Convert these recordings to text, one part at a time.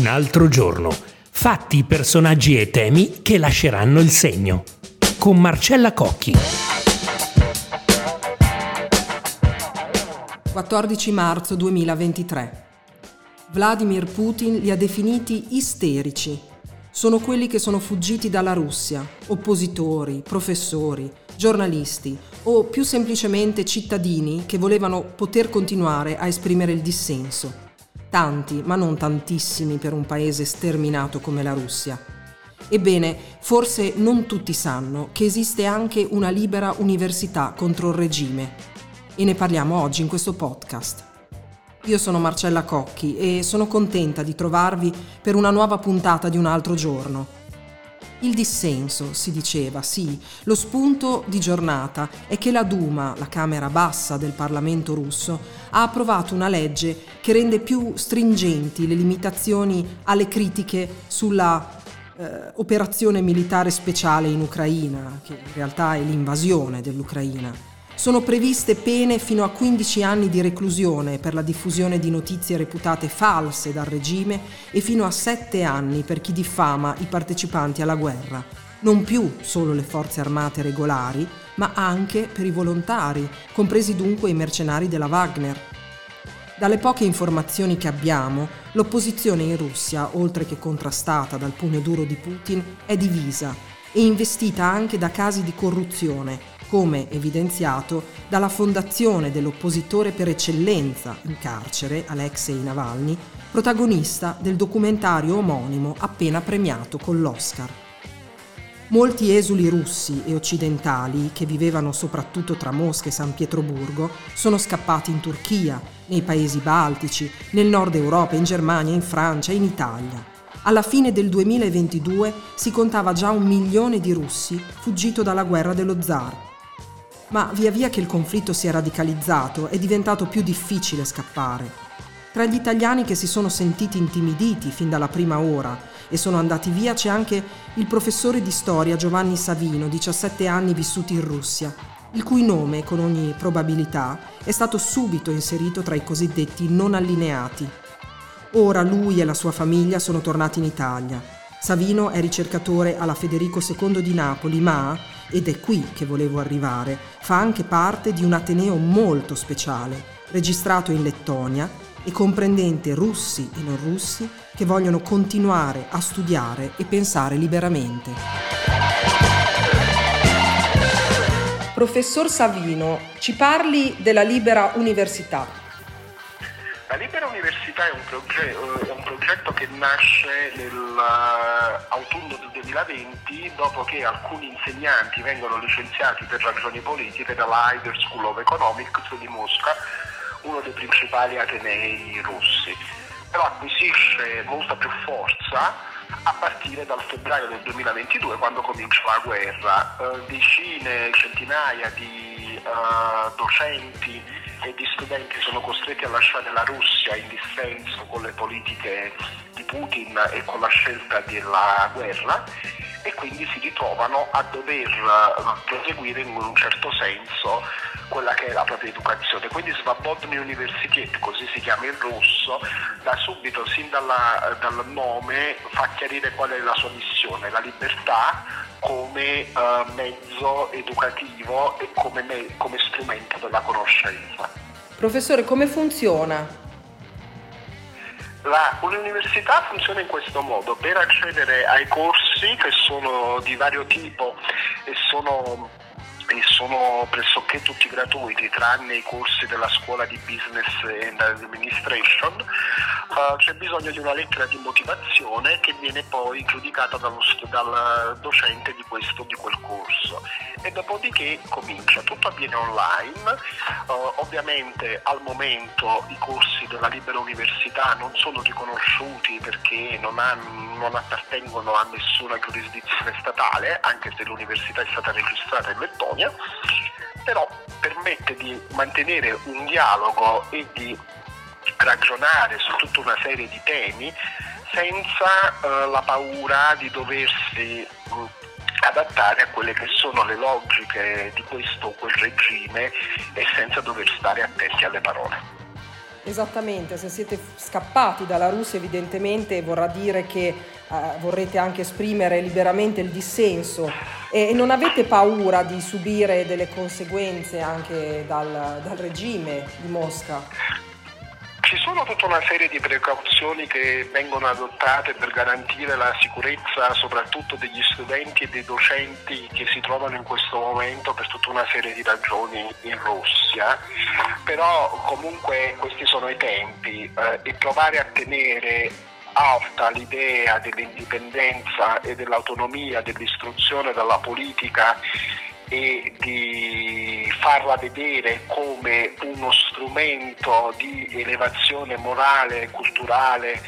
Un altro giorno. Fatti, personaggi e temi che lasceranno il segno. Con Marcella Cocchi. 14 marzo 2023. Vladimir Putin li ha definiti isterici. Sono quelli che sono fuggiti dalla Russia, oppositori, professori, giornalisti o più semplicemente cittadini che volevano poter continuare a esprimere il dissenso. Tanti, ma non tantissimi per un paese sterminato come la Russia. Ebbene, forse non tutti sanno che esiste anche una libera università contro il regime e ne parliamo oggi in questo podcast. Io sono Marcella Cocchi e sono contenta di trovarvi per una nuova puntata di un altro giorno. Il dissenso, si diceva, sì, lo spunto di giornata è che la Duma, la Camera bassa del Parlamento russo, ha approvato una legge che rende più stringenti le limitazioni alle critiche sulla eh, operazione militare speciale in Ucraina, che in realtà è l'invasione dell'Ucraina sono previste pene fino a 15 anni di reclusione per la diffusione di notizie reputate false dal regime e fino a 7 anni per chi diffama i partecipanti alla guerra. Non più solo le forze armate regolari, ma anche per i volontari, compresi dunque i mercenari della Wagner. Dalle poche informazioni che abbiamo, l'opposizione in Russia, oltre che contrastata dal pugno duro di Putin, è divisa e investita anche da casi di corruzione come evidenziato dalla fondazione dell'oppositore per eccellenza in carcere, Alexei Navalny, protagonista del documentario omonimo appena premiato con l'Oscar. Molti esuli russi e occidentali, che vivevano soprattutto tra Mosca e San Pietroburgo, sono scappati in Turchia, nei paesi baltici, nel nord Europa, in Germania, in Francia, in Italia. Alla fine del 2022 si contava già un milione di russi fuggito dalla guerra dello zar ma via via che il conflitto si è radicalizzato è diventato più difficile scappare. Tra gli italiani che si sono sentiti intimiditi fin dalla prima ora e sono andati via c'è anche il professore di storia Giovanni Savino, 17 anni vissuti in Russia, il cui nome, con ogni probabilità, è stato subito inserito tra i cosiddetti non allineati. Ora lui e la sua famiglia sono tornati in Italia. Savino è ricercatore alla Federico II di Napoli, ma ed è qui che volevo arrivare, fa anche parte di un Ateneo molto speciale, registrato in Lettonia e comprendente russi e non russi che vogliono continuare a studiare e pensare liberamente. Professor Savino, ci parli della libera università. La Libera Università è un, proge- eh, è un progetto che nasce nell'autunno del 2020 dopo che alcuni insegnanti vengono licenziati per ragioni politiche dalla Haider School of Economics di Mosca, uno dei principali atenei russi. Però acquisisce molta più forza a partire dal febbraio del 2022 quando comincia la guerra. Eh, decine, centinaia di uh, docenti e di studenti sono costretti a lasciare la Russia in dissenso con le politiche Putin e con la scelta della guerra e quindi si ritrovano a dover eh, proseguire in un certo senso quella che è la propria educazione. Quindi Svabodny Universitet, così si chiama in russo, da subito, sin dalla, dal nome, fa chiarire qual è la sua missione, la libertà come uh, mezzo educativo e come, me- come strumento della conoscenza. Professore, come funziona? La, un'università funziona in questo modo, per accedere ai corsi che sono di vario tipo e sono e sono pressoché tutti gratuiti, tranne i corsi della scuola di business and administration. Uh, c'è bisogno di una lettera di motivazione che viene poi giudicata dallo, dal docente di questo di quel corso e dopodiché comincia. Tutto avviene online, uh, ovviamente al momento i corsi della libera università non sono riconosciuti perché non, hanno, non appartengono a nessuna giurisdizione statale, anche se l'università è stata registrata in Lettonia Bologna, però permette di mantenere un dialogo e di ragionare su tutta una serie di temi senza uh, la paura di doversi uh, adattare a quelle che sono le logiche di questo o quel regime e senza dover stare attenti alle parole. Esattamente, se siete scappati dalla Russia evidentemente vorrà dire che eh, vorrete anche esprimere liberamente il dissenso e non avete paura di subire delle conseguenze anche dal, dal regime di Mosca. Ci sono tutta una serie di precauzioni che vengono adottate per garantire la sicurezza soprattutto degli studenti e dei docenti che si trovano in questo momento per tutta una serie di ragioni in Russia, però comunque questi sono i tempi eh, e provare a tenere alta l'idea dell'indipendenza e dell'autonomia dell'istruzione dalla politica e di farla vedere come uno strumento di elevazione morale, culturale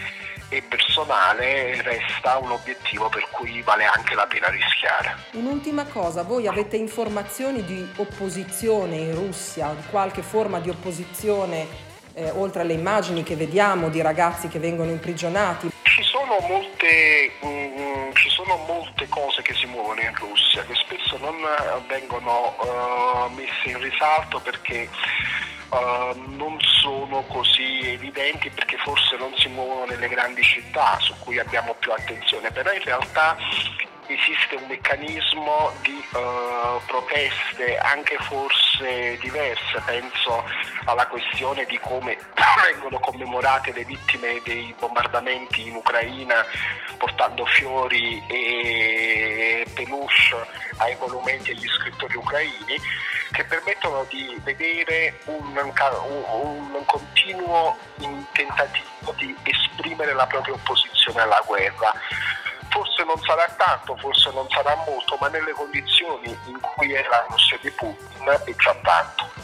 e personale resta un obiettivo per cui vale anche la pena rischiare. Un'ultima cosa, voi avete informazioni di opposizione in Russia, di qualche forma di opposizione, eh, oltre alle immagini che vediamo di ragazzi che vengono imprigionati? Ci sono molte... Mm, ci sono molte cose che si muovono in Russia che spesso non vengono uh, messe in risalto perché uh, non sono così evidenti perché forse non si muovono nelle grandi città su cui abbiamo più attenzione, però in realtà esiste un meccanismo di uh, proteste anche forse diverse, penso alla questione di come vengono commemorate le vittime dei bombardamenti in Ucraina portando fiori e peluche ai monumenti agli scrittori ucraini che permettono di vedere un, un, un continuo tentativo di esprimere la propria opposizione alla guerra non sarà tanto, forse non sarà molto, ma nelle condizioni in cui è la Russia di Putin è già tanto.